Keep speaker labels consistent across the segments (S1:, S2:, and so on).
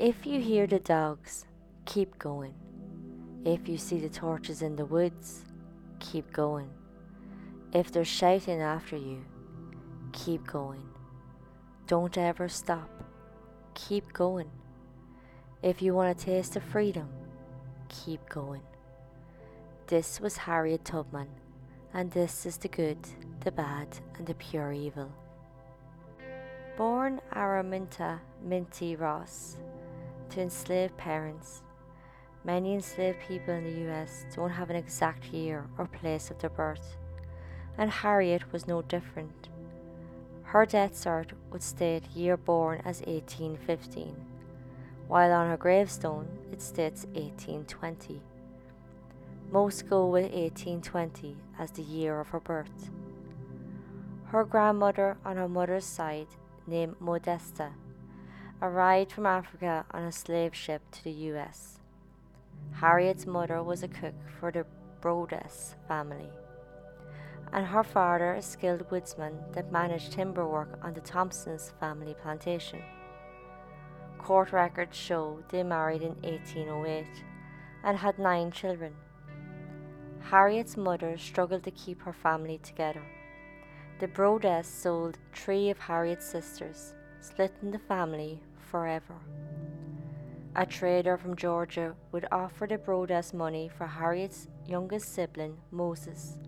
S1: If you hear the dogs, keep going. If you see the torches in the woods, keep going. If they're shouting after you, keep going. Don't ever stop. Keep going. If you want a taste of freedom, keep going. This was Harriet Tubman, and this is the good, the bad, and the pure evil. Born Araminta Minty Ross to enslaved parents, many enslaved people in the US don't have an exact year or place of their birth, and Harriet was no different. Her death cert would state year born as 1815, while on her gravestone it states 1820. Most go with 1820 as the year of her birth. Her grandmother on her mother's side, named Modesty, arrived from Africa on a slave ship to the US. Harriet's mother was a cook for the Brodess family and her father a skilled woodsman that managed timber work on the Thompsons family plantation. Court records show they married in 1808 and had nine children. Harriet's mother struggled to keep her family together. The Brodess sold three of Harriet's sisters, splitting the family forever. A trader from Georgia would offer the Brodess money for Harriet's youngest sibling, Moses.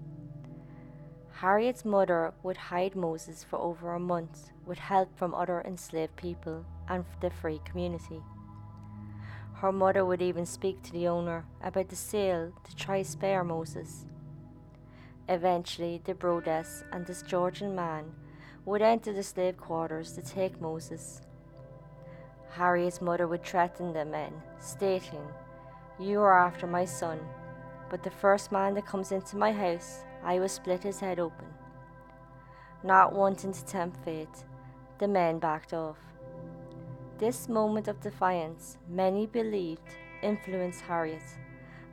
S1: Harriet's mother would hide Moses for over a month with help from other enslaved people and the free community. Her mother would even speak to the owner about the sale to try spare Moses. Eventually, the Brodess and this Georgian man would enter the slave quarters to take Moses. Harriet's mother would threaten the men, stating, You are after my son, but the first man that comes into my house, I will split his head open. Not wanting to tempt fate, the men backed off. This moment of defiance, many believed, influenced Harriet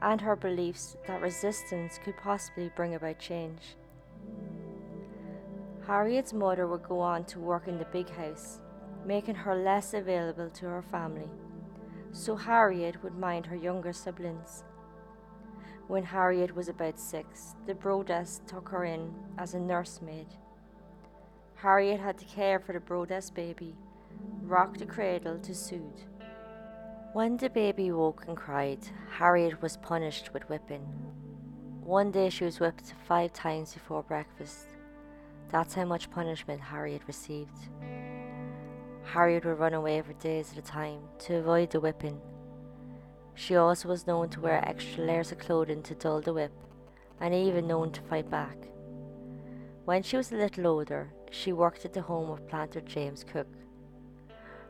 S1: and her beliefs that resistance could possibly bring about change. Harriet's mother would go on to work in the big house, making her less available to her family, so Harriet would mind her younger siblings. When Harriet was about six, the Brodess took her in as a nursemaid. Harriet had to care for the Brodess baby, rock the cradle to soothe. When the baby woke and cried, Harriet was punished with whipping. One day she was whipped five times before breakfast. That's how much punishment Harriet received. Harriet would run away for days at a time to avoid the whipping she also was known to wear extra layers of clothing to dull the whip, and even known to fight back. When she was a little older, she worked at the home of planter James Cook.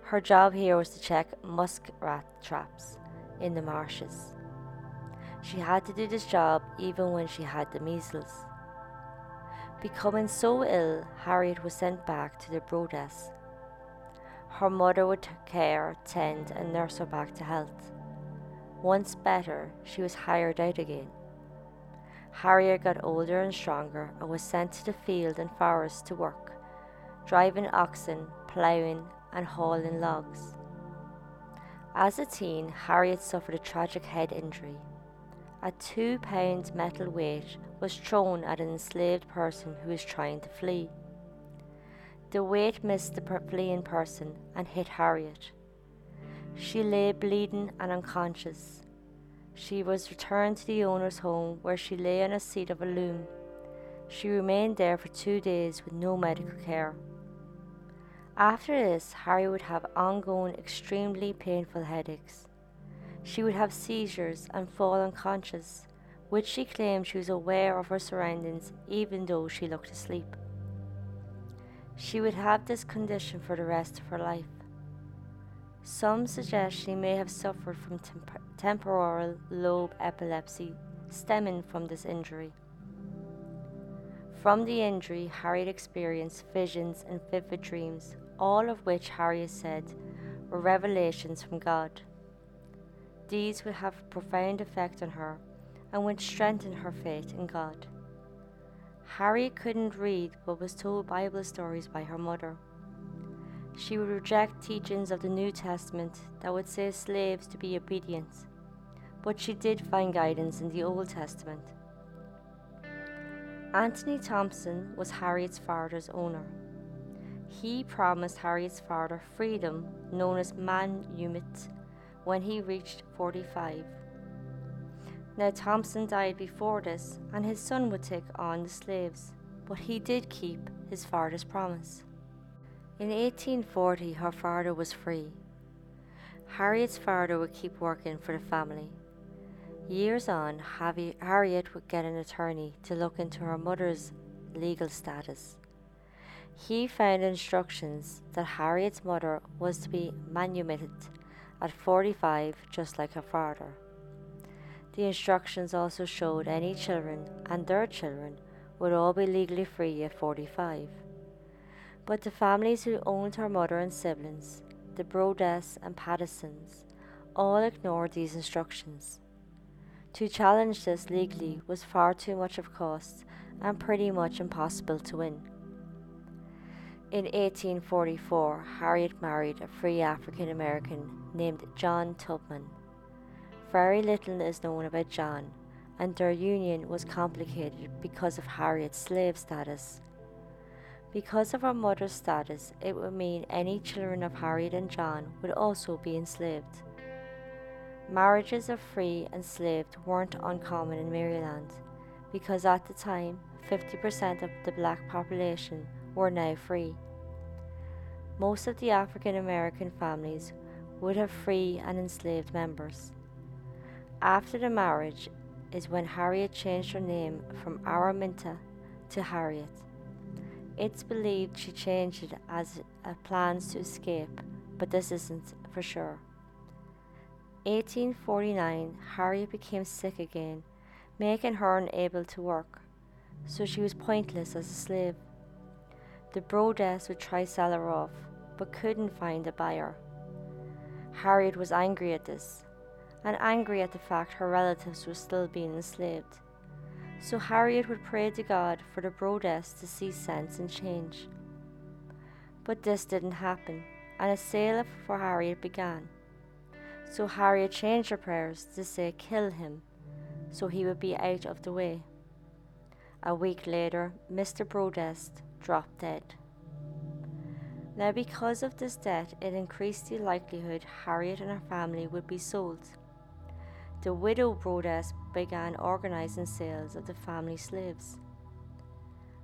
S1: Her job here was to check muskrat traps in the marshes. She had to do this job even when she had the measles. Becoming so ill, Harriet was sent back to the Brodess. Her mother would care, tend, and nurse her back to health. Once better, she was hired out again. Harriet got older and stronger and was sent to the field and forest to work, driving oxen, ploughing, and hauling logs. As a teen, Harriet suffered a tragic head injury. A two pound metal weight was thrown at an enslaved person who was trying to flee. The weight missed the fleeing person and hit Harriet. She lay bleeding and unconscious. She was returned to the owner's home where she lay on a seat of a loom. She remained there for two days with no medical care. After this, Harry would have ongoing, extremely painful headaches. She would have seizures and fall unconscious, which she claimed she was aware of her surroundings even though she looked asleep. She would have this condition for the rest of her life. Some suggest she may have suffered from temp- temporal lobe epilepsy stemming from this injury. From the injury, Harriet experienced visions and vivid dreams, all of which Harriet said were revelations from God. These would have a profound effect on her and would strengthen her faith in God. Harriet couldn't read but was told Bible stories by her mother. She would reject teachings of the New Testament that would say slaves to be obedient, but she did find guidance in the Old Testament. Anthony Thompson was Harriet's father's owner. He promised Harriet's father freedom, known as manumit, when he reached 45. Now, Thompson died before this, and his son would take on the slaves, but he did keep his father's promise. In 1840, her father was free. Harriet's father would keep working for the family. Years on, Harriet would get an attorney to look into her mother's legal status. He found instructions that Harriet's mother was to be manumitted at 45, just like her father. The instructions also showed any children and their children would all be legally free at 45. But the families who owned her mother and siblings, the Brodess and Pattersons, all ignored these instructions. To challenge this legally was far too much of cost and pretty much impossible to win. In 1844, Harriet married a free African American named John Tubman. Very little is known about John, and their union was complicated because of Harriet's slave status. Because of her mother's status, it would mean any children of Harriet and John would also be enslaved. Marriages of free and slaved weren't uncommon in Maryland because at the time 50% of the black population were now free. Most of the African American families would have free and enslaved members. After the marriage is when Harriet changed her name from Araminta to Harriet. It's believed she changed it as a plans to escape, but this isn't for sure. 1849, Harriet became sick again, making her unable to work, so she was pointless as a slave. The Brodess would try to sell her off, but couldn't find a buyer. Harriet was angry at this, and angry at the fact her relatives were still being enslaved. So Harriet would pray to God for the Brodess to see sense and change. But this didn't happen, and a sale for Harriet began. So Harriet changed her prayers to say, Kill him, so he would be out of the way. A week later, Mr. Brodess dropped dead. Now, because of this death, it increased the likelihood Harriet and her family would be sold. The widow Brodess began organizing sales of the family slaves.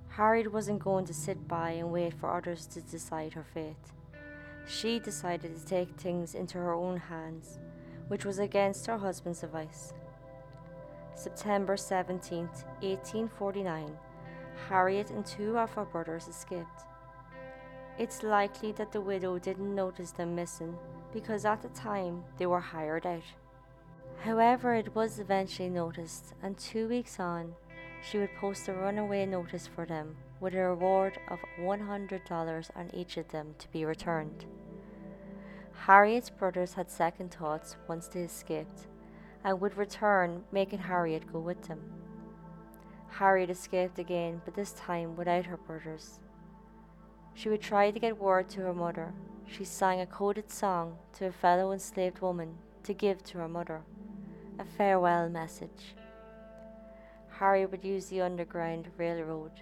S1: Harriet wasn't going to sit by and wait for others to decide her fate. She decided to take things into her own hands, which was against her husband's advice. September 17, 1849, Harriet and two of her brothers escaped. It's likely that the widow didn't notice them missing because at the time they were hired out. However, it was eventually noticed, and two weeks on, she would post a runaway notice for them with a reward of $100 on each of them to be returned. Harriet's brothers had second thoughts once they escaped and would return, making Harriet go with them. Harriet escaped again, but this time without her brothers. She would try to get word to her mother. She sang a coded song to a fellow enslaved woman to give to her mother, a farewell message. Harriet would use the Underground Railroad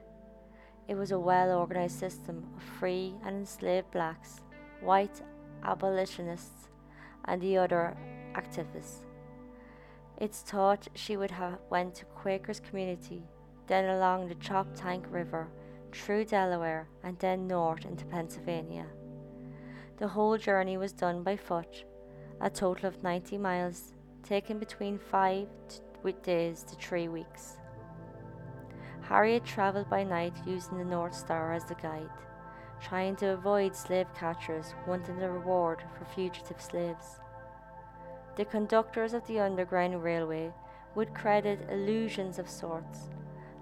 S1: it was a well organized system of free and enslaved blacks, white abolitionists, and the other activists. It's thought she would have went to Quakers community, then along the Choptank River, through Delaware, and then north into Pennsylvania. The whole journey was done by foot, a total of 90 miles, taken between five days to three weeks. Harriet travelled by night using the North Star as the guide, trying to avoid slave catchers wanting a reward for fugitive slaves. The conductors of the Underground Railway would credit illusions of sorts,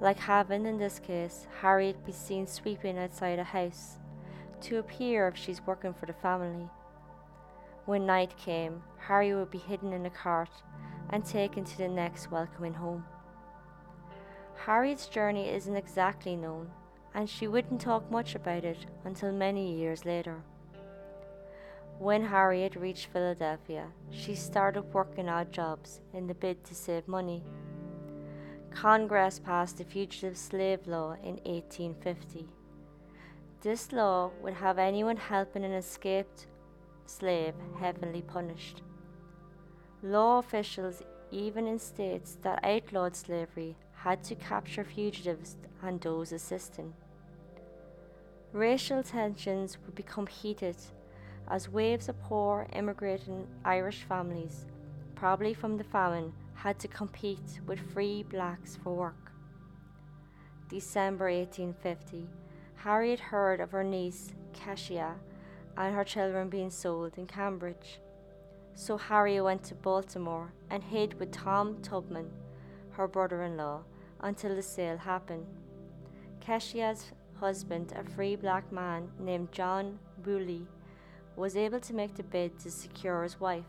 S1: like having, in this case, Harriet be seen sweeping outside a house, to appear if she's working for the family. When night came, Harriet would be hidden in a cart and taken to the next welcoming home. Harriet's journey isn't exactly known, and she wouldn't talk much about it until many years later. When Harriet reached Philadelphia, she started working odd jobs in the bid to save money. Congress passed the Fugitive Slave Law in 1850. This law would have anyone helping an escaped slave heavily punished. Law officials, even in states that outlawed slavery, had to capture fugitives and those assisting. Racial tensions would become heated as waves of poor immigrating Irish families, probably from the famine, had to compete with free blacks for work. December 1850, Harriet heard of her niece, Keshia, and her children being sold in Cambridge. So Harriet went to Baltimore and hid with Tom Tubman, her brother in law, until the sale happened. Keshia's husband, a free black man named John Bowley, was able to make the bid to secure his wife.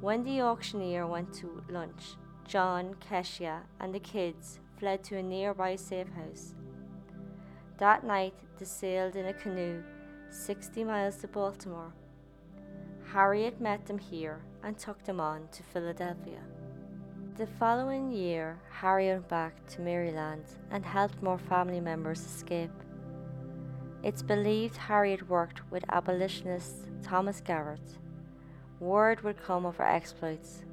S1: When the auctioneer went to lunch, John, Keshia, and the kids fled to a nearby safe house. That night, they sailed in a canoe 60 miles to Baltimore. Harriet met them here and took them on to Philadelphia. The following year, Harriet went back to Maryland and helped more family members escape. It's believed Harriet worked with abolitionist Thomas Garrett. Word would come of her exploits,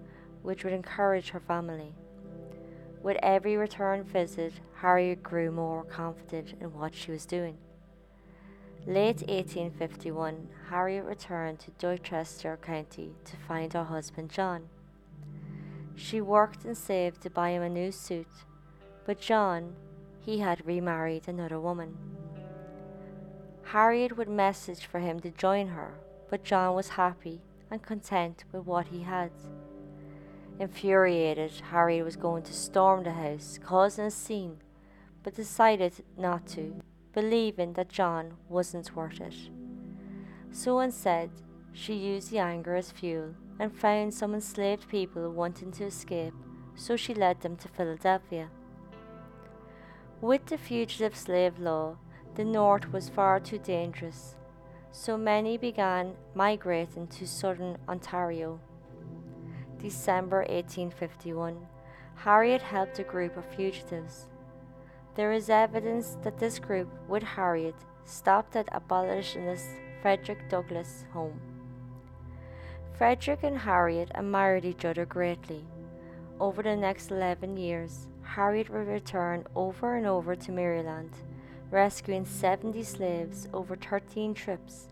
S1: which would encourage her family. With every return visit, Harriet grew more confident in what she was doing. Late 1851, Harriet returned to Dorchester County to find her husband John. She worked and saved to buy him a new suit, but John, he had remarried another woman. Harriet would message for him to join her, but John was happy and content with what he had. Infuriated, Harriet was going to storm the house, causing a scene, but decided not to, believing that John wasn't worth it. So instead, she used the anger as fuel and found some enslaved people wanting to escape, so she led them to Philadelphia. With the fugitive slave law, the north was far too dangerous, so many began migrating to southern Ontario. December 1851, Harriet helped a group of fugitives. There is evidence that this group, with Harriet, stopped at abolitionist Frederick Douglass' home. Frederick and Harriet admired each other greatly. Over the next 11 years, Harriet would return over and over to Maryland rescuing 70 slaves over 13 trips,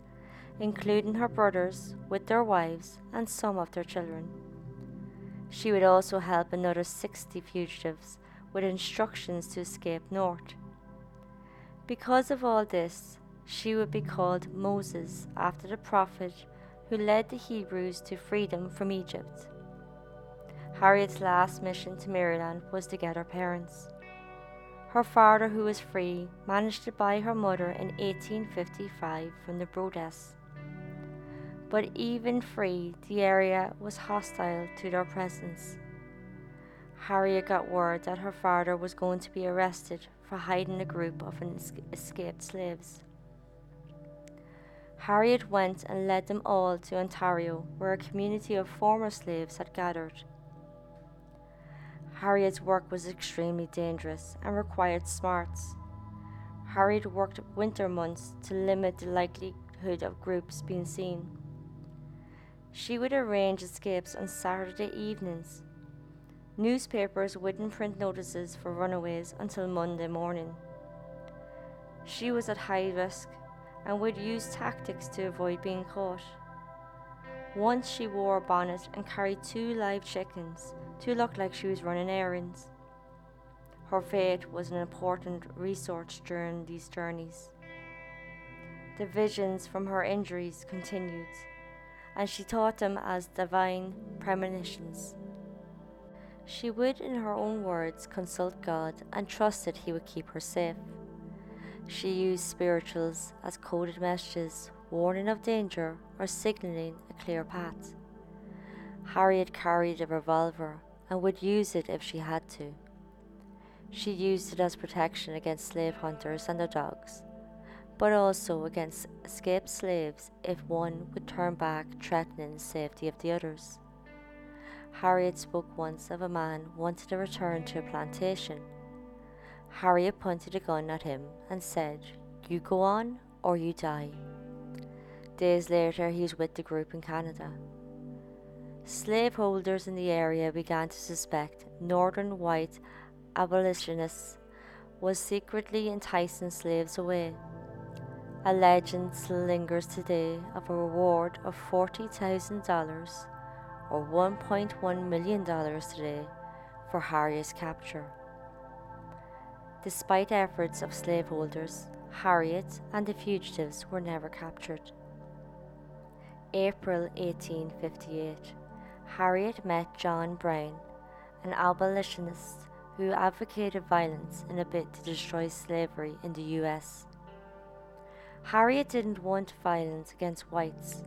S1: including her brothers with their wives and some of their children. She would also help another 60 fugitives with instructions to escape north. Because of all this, she would be called Moses after the prophet who led the Hebrews to freedom from Egypt. Harriet's last mission to Maryland was to get her parents. Her father, who was free, managed to buy her mother in 1855 from the Brodess. But even free, the area was hostile to their presence. Harriet got word that her father was going to be arrested for hiding a group of escaped slaves. Harriet went and led them all to Ontario, where a community of former slaves had gathered. Harriet's work was extremely dangerous and required smarts. Harriet worked winter months to limit the likelihood of groups being seen. She would arrange escapes on Saturday evenings. Newspapers wouldn't print notices for runaways until Monday morning. She was at high risk and would use tactics to avoid being caught. Once she wore a bonnet and carried two live chickens to look like she was running errands. Her faith was an important resource during these journeys. The visions from her injuries continued, and she taught them as divine premonitions. She would, in her own words, consult God and trust that He would keep her safe. She used spirituals as coded messages, warning of danger or signaling a clear path. Harriet carried a revolver and would use it if she had to. She used it as protection against slave hunters and their dogs, but also against escaped slaves if one would turn back, threatening the safety of the others. Harriet spoke once of a man wanting to return to a plantation. Harriet pointed a gun at him and said, You go on or you die. Days later, he was with the group in Canada. Slaveholders in the area began to suspect northern white abolitionists was secretly enticing slaves away. A legend lingers today of a reward of $40,000 or $1.1 million today for Harriet's capture. Despite efforts of slaveholders, Harriet and the fugitives were never captured. April 1858, Harriet met John Brown, an abolitionist who advocated violence in a bid to destroy slavery in the US. Harriet didn't want violence against whites,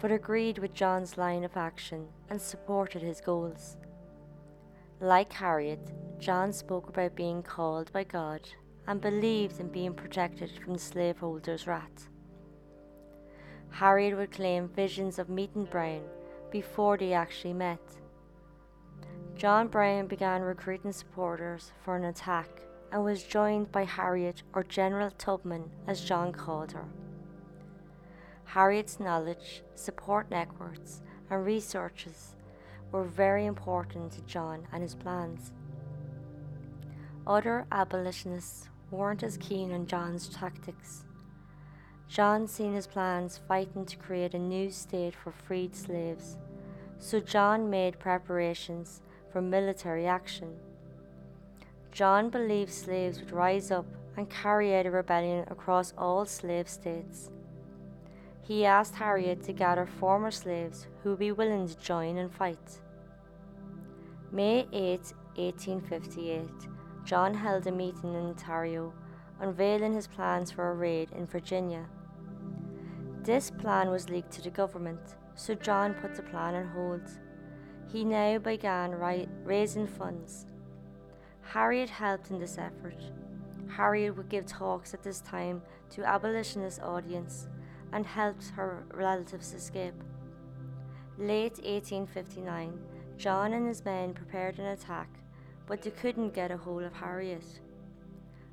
S1: but agreed with John's line of action and supported his goals. Like Harriet, John spoke about being called by God and believed in being protected from the slaveholders' wrath. Harriet would claim visions of meeting Brown before they actually met. John Brown began recruiting supporters for an attack and was joined by Harriet, or General Tubman as John called her. Harriet's knowledge, support networks, and researches were very important to John and his plans. Other abolitionists weren't as keen on John's tactics. John seen his plans fighting to create a new state for freed slaves, so John made preparations for military action. John believed slaves would rise up and carry out a rebellion across all slave states. He asked Harriet to gather former slaves who would be willing to join and fight. May 8, 1858, John held a meeting in Ontario, unveiling his plans for a raid in Virginia. This plan was leaked to the government, so John put the plan on hold. He now began raising funds Harriet helped in this effort. Harriet would give talks at this time to abolitionist audience and helped her relatives escape. Late 1859, John and his men prepared an attack, but they couldn't get a hold of Harriet.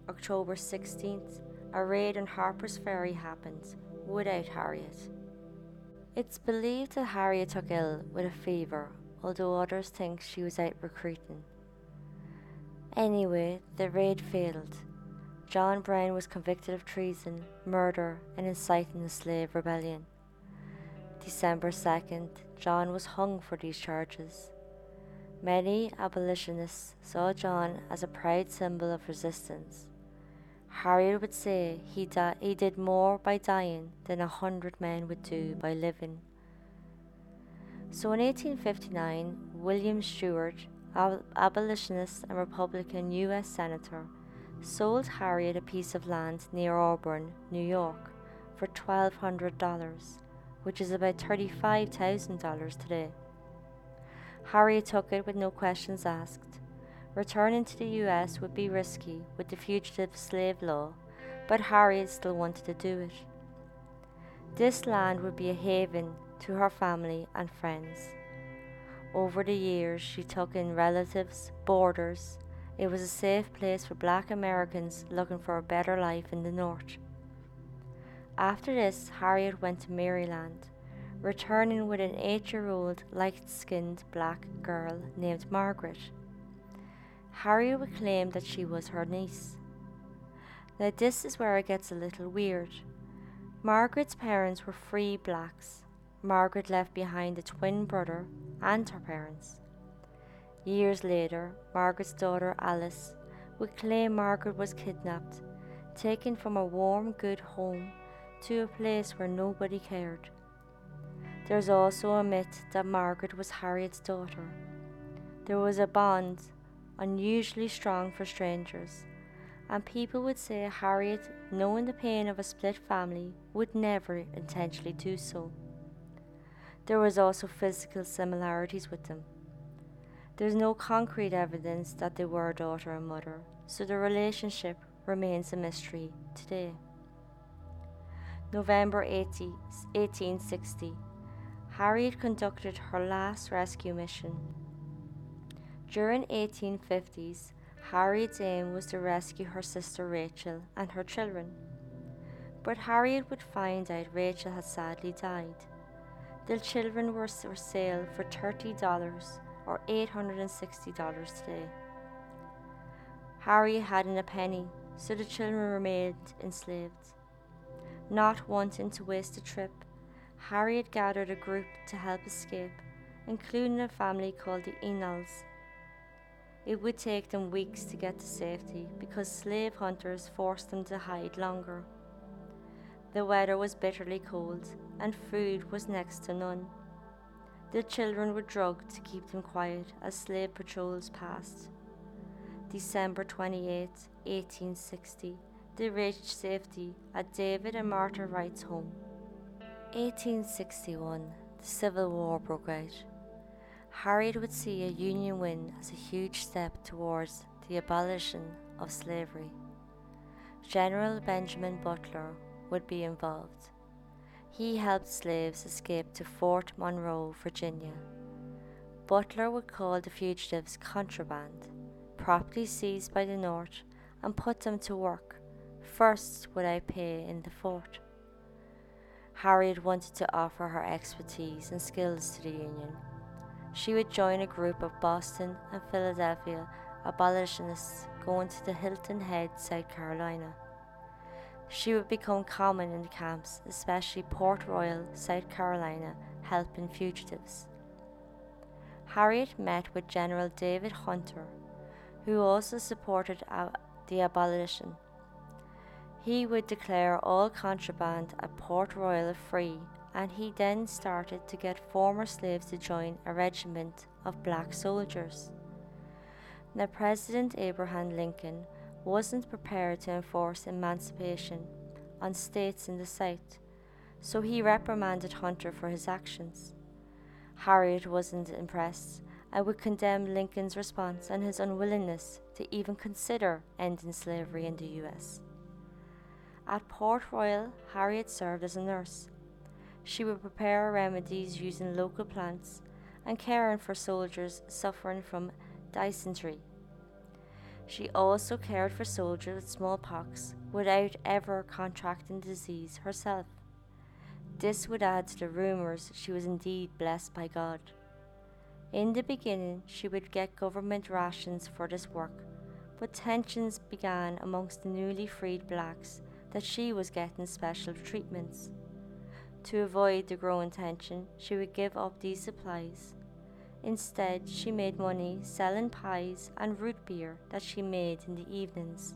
S1: October 16th, a raid on Harper's Ferry happens without Harriet. It's believed that Harriet took ill with a fever, although others think she was out recruiting. Anyway, the raid failed. John Brown was convicted of treason, murder, and inciting the slave rebellion. December 2nd, John was hung for these charges. Many abolitionists saw John as a proud symbol of resistance. Harriet would say he, di- he did more by dying than a hundred men would do by living. So in 1859, William Seward abolitionist and Republican U.S. Senator, sold Harriet a piece of land near Auburn, New York, for $1,200, which is about $35,000 today. Harriet took it with no questions asked. Returning to the U.S. would be risky with the fugitive slave law, but Harriet still wanted to do it. This land would be a haven to her family and friends. Over the years, she took in relatives, boarders. It was a safe place for black Americans looking for a better life in the North. After this, Harriet went to Maryland, returning with an eight year old light skinned black girl named Margaret. Harriet would claim that she was her niece. Now, this is where it gets a little weird. Margaret's parents were free blacks. Margaret left behind a twin brother and her parents. Years later, Margaret's daughter Alice would claim Margaret was kidnapped, taken from a warm, good home to a place where nobody cared. There's also a myth that Margaret was Harriet's daughter. There was a bond unusually strong for strangers, and people would say Harriet, knowing the pain of a split family, would never intentionally do so. There was also physical similarities with them. There's no concrete evidence that they were a daughter and mother, so the relationship remains a mystery today. November 80, 1860, Harriet conducted her last rescue mission. During 1850s, Harriet's aim was to rescue her sister Rachel and her children. But Harriet would find out Rachel had sadly died. The children were for sale for $30 or $860 today. Harriet hadn't a penny, so the children remained enslaved. Not wanting to waste a trip, Harriet gathered a group to help escape, including a family called the Ennalls. It would take them weeks to get to safety because slave hunters forced them to hide longer. The weather was bitterly cold, and food was next to none. The children were drugged to keep them quiet as slave patrols passed. December 28, 1860, they reached safety at David and Martha Wright's home. 1861, the Civil War broke out. Harriet would see a Union win as a huge step towards the abolition of slavery. General Benjamin Butler would be involved. He helped slaves escape to Fort Monroe, Virginia. Butler would call the fugitives contraband property seized by the North and put them to work, first without pay in the fort. Harriet wanted to offer her expertise and skills to the Union. She would join a group of Boston and Philadelphia abolitionists going to the Hilton Head, South Carolina. She would become common in the camps, especially Port Royal, South Carolina, helping fugitives. Harriet met with General David Hunter, who also supported the abolition. He would declare all contraband at Port Royal free, and he then started to get former slaves to join a regiment of black soldiers. Now, President Abraham Lincoln wasn't prepared to enforce emancipation on states in the South, so he reprimanded Hunter for his actions. Harriet wasn't impressed I would condemn Lincoln's response and his unwillingness to even consider ending slavery in the US. At Port Royal, Harriet served as a nurse. She would prepare remedies using local plants and caring for soldiers suffering from dysentery. She also cared for soldiers with smallpox without ever contracting the disease herself. This would add to the rumours she was indeed blessed by God. In the beginning, she would get government rations for this work, but tensions began amongst the newly freed blacks that she was getting special treatments. To avoid the growing tension, she would give up these supplies. Instead, she made money selling pies and root beer that she made in the evenings.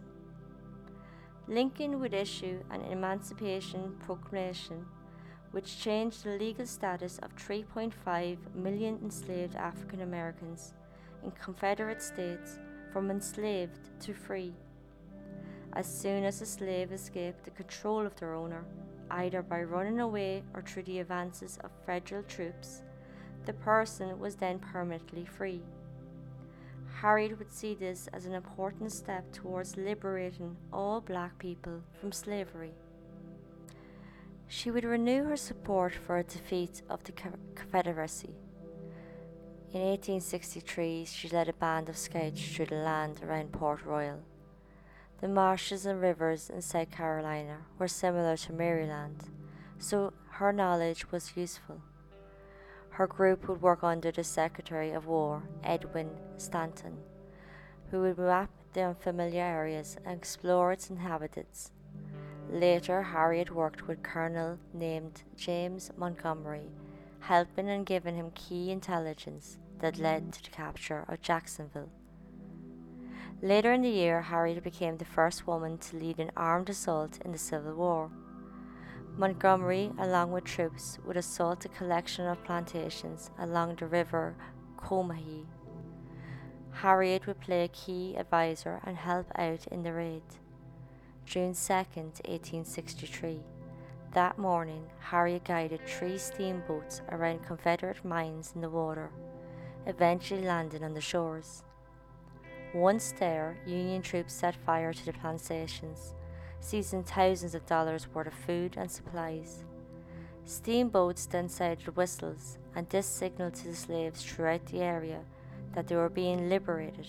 S1: Lincoln would issue an Emancipation Proclamation which changed the legal status of 3.5 million enslaved African Americans in Confederate states from enslaved to free. As soon as a slave escaped the control of their owner, either by running away or through the advances of federal troops, the person was then permanently free. Harriet would see this as an important step towards liberating all black people from slavery. She would renew her support for a defeat of the Confederacy. In 1863, she led a band of scouts through the land around Port Royal. The marshes and rivers in South Carolina were similar to Maryland, so her knowledge was useful. Her group would work under the Secretary of War, Edwin Stanton, who would map the unfamiliar areas and explore its inhabitants Later, Harriet worked with a Colonel named James Montgomery, helping and giving him key intelligence that led to the capture of Jacksonville. Later in the year, Harriet became the first woman to lead an armed assault in the Civil War. Montgomery, along with troops, would assault a collection of plantations along the river Combahee. Harriet would play a key advisor and help out in the raid. June 2, 1863. That morning, Harriet guided three steamboats around Confederate mines in the water, eventually landing on the shores. Once there, Union troops set fire to the plantations, seizing thousands of dollars worth of food and supplies. Steamboats then sounded whistles, and this signaled to the slaves throughout the area that they were being liberated.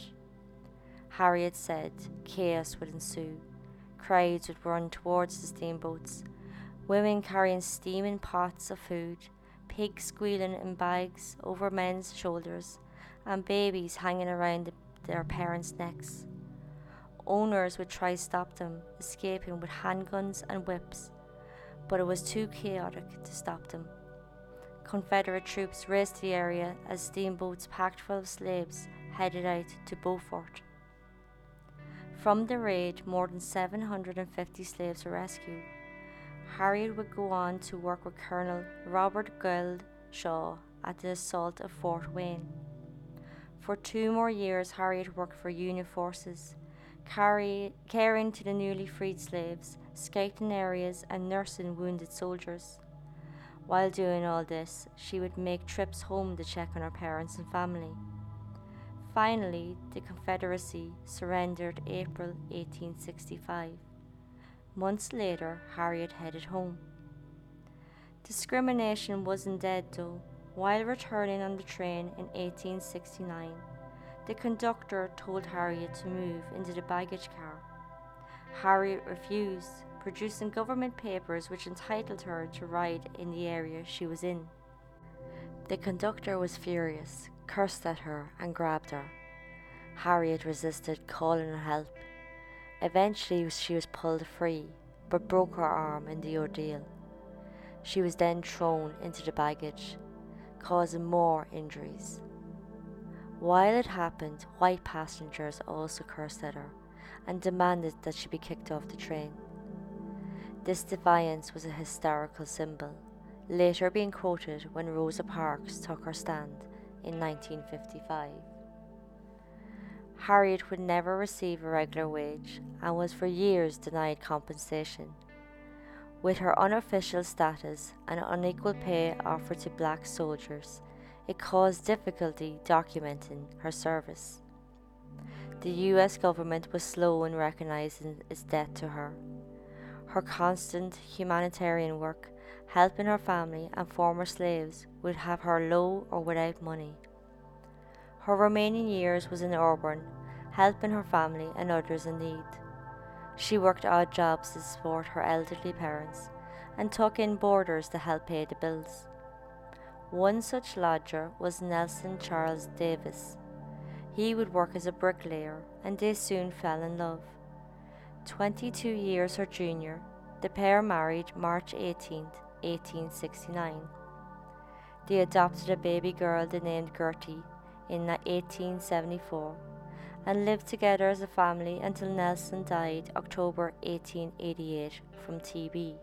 S1: Harriet said chaos would ensue. Crowds would run towards the steamboats, women carrying steaming pots of food, pigs squealing in bags over men's shoulders, and babies hanging around the, their parents' necks. Owners would try to stop them, escaping with handguns and whips, but it was too chaotic to stop them. Confederate troops raced the area as steamboats packed full of slaves headed out to Beaufort. From the raid, more than 750 slaves were rescued. Harriet would go on to work with Colonel Robert Gould Shaw at the assault of Fort Wayne. For two more years, Harriet worked for Union forces, carry, caring to the newly freed slaves, scouting areas, and nursing wounded soldiers. While doing all this, she would make trips home to check on her parents and family. Finally, the Confederacy surrendered April 1865. Months later, Harriet headed home. Discrimination wasn't dead though. While returning on the train in 1869, the conductor told Harriet to move into the baggage car. Harriet refused, producing government papers which entitled her to ride in the area she was in. The conductor was furious, cursed at her, and grabbed her. Harriet resisted, calling for help. Eventually, she was pulled free, but broke her arm in the ordeal. She was then thrown into the baggage, causing more injuries. While it happened, white passengers also cursed at her and demanded that she be kicked off the train. This defiance was a historical symbol, later being quoted when Rosa Parks took her stand in 1955. Harriet would never receive a regular wage and was for years denied compensation. With her unofficial status and unequal pay offered to black soldiers, it caused difficulty documenting her service. The US government was slow in recognizing its debt to her. Her constant humanitarian work, helping her family and former slaves, would have her low or without money. Her remaining years was in Auburn, helping her family and others in need. She worked odd jobs to support her elderly parents and took in boarders to help pay the bills. One such lodger was Nelson Charles Davis. He would work as a bricklayer, and they soon fell in love. 22 years her junior, the pair married March 18, 1869. They adopted a baby girl they named Gertie in 1874 and lived together as a family until Nelson died October 1888 from TB.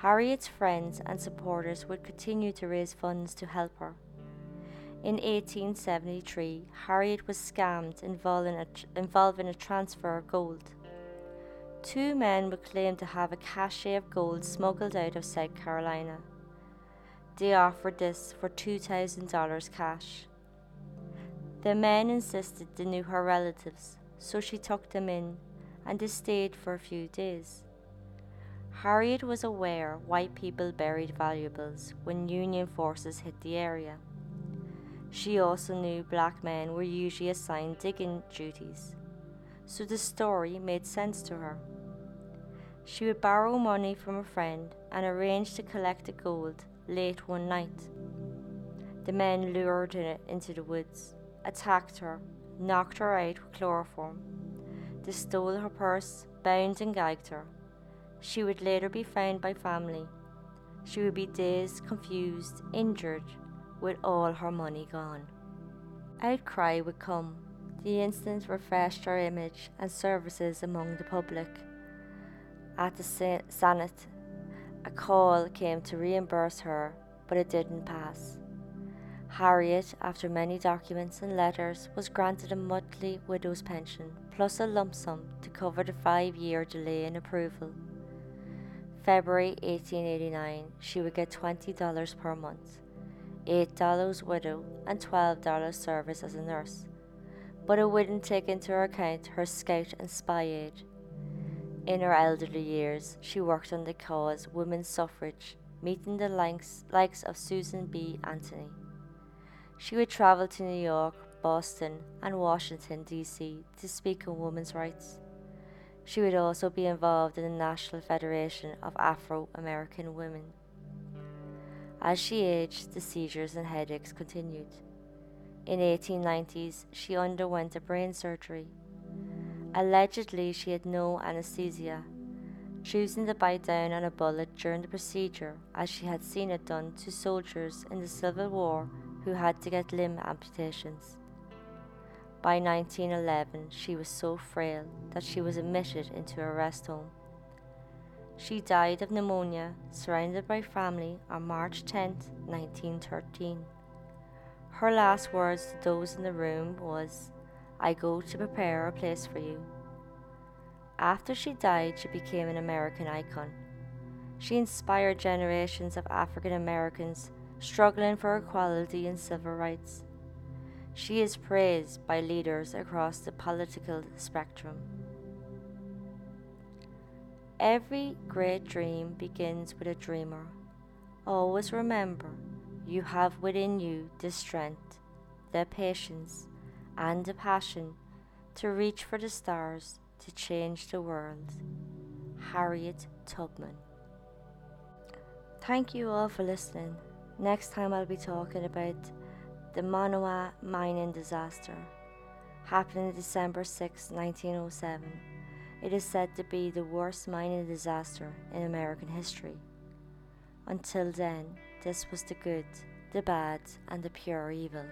S1: Harriet's friends and supporters would continue to raise funds to help her. In 1873, Harriet was scammed involving a, involving a transfer of gold. Two men would claim to have a cache of gold smuggled out of South Carolina. They offered this for $2,000 cash. The men insisted they knew her relatives, so she took them in, and they stayed for a few days. Harriet was aware white people buried valuables when Union forces hit the area. She also knew black men were usually assigned digging duties, so the story made sense to her. She would borrow money from a friend and arrange to collect the gold late one night. The men lured her into the woods, attacked her, knocked her out with chloroform. They stole her purse, bound and gagged her. She would later be found by family. She would be dazed, confused, injured, with all her money gone. Outcry would come. The incident refreshed her image and services among the public. At the Senate, a call came to reimburse her, but it didn't pass. Harriet, after many documents and letters, was granted a monthly widow's pension plus a lump sum to cover the five year delay in approval. February 1889, she would get $20 per month, $8 widow, and $12 service as a nurse, but it wouldn't take into account her scout and spy aid. In her elderly years, she worked on the cause women's suffrage, meeting the likes, likes of Susan B. Anthony. She would travel to New York, Boston, and Washington, D.C. to speak on women's rights. She would also be involved in the National Federation of Afro American Women. As she aged, the seizures and headaches continued. In 1890s, she underwent a brain surgery. Allegedly, she had no anesthesia, choosing to bite down on a bullet during the procedure as she had seen it done to soldiers in the Civil War who had to get limb amputations. By 1911, she was so frail that she was admitted into a rest home. She died of pneumonia, surrounded by family, on March 10, 1913. Her last words to those in the room was, I go to prepare a place for you. After she died, she became an American icon. She inspired generations of African Americans struggling for equality and civil rights. She is praised by leaders across the political spectrum. Every great dream begins with a dreamer. Always remember, you have within you the strength, the patience, and the passion to reach for the stars to change the world. Harriet Tubman. Thank you all for listening. Next time I'll be talking about the Monongah mining disaster happened December 6, 1907. It is said to be the worst mining disaster in American history. Until then, this was the good, the bad, and the pure evil.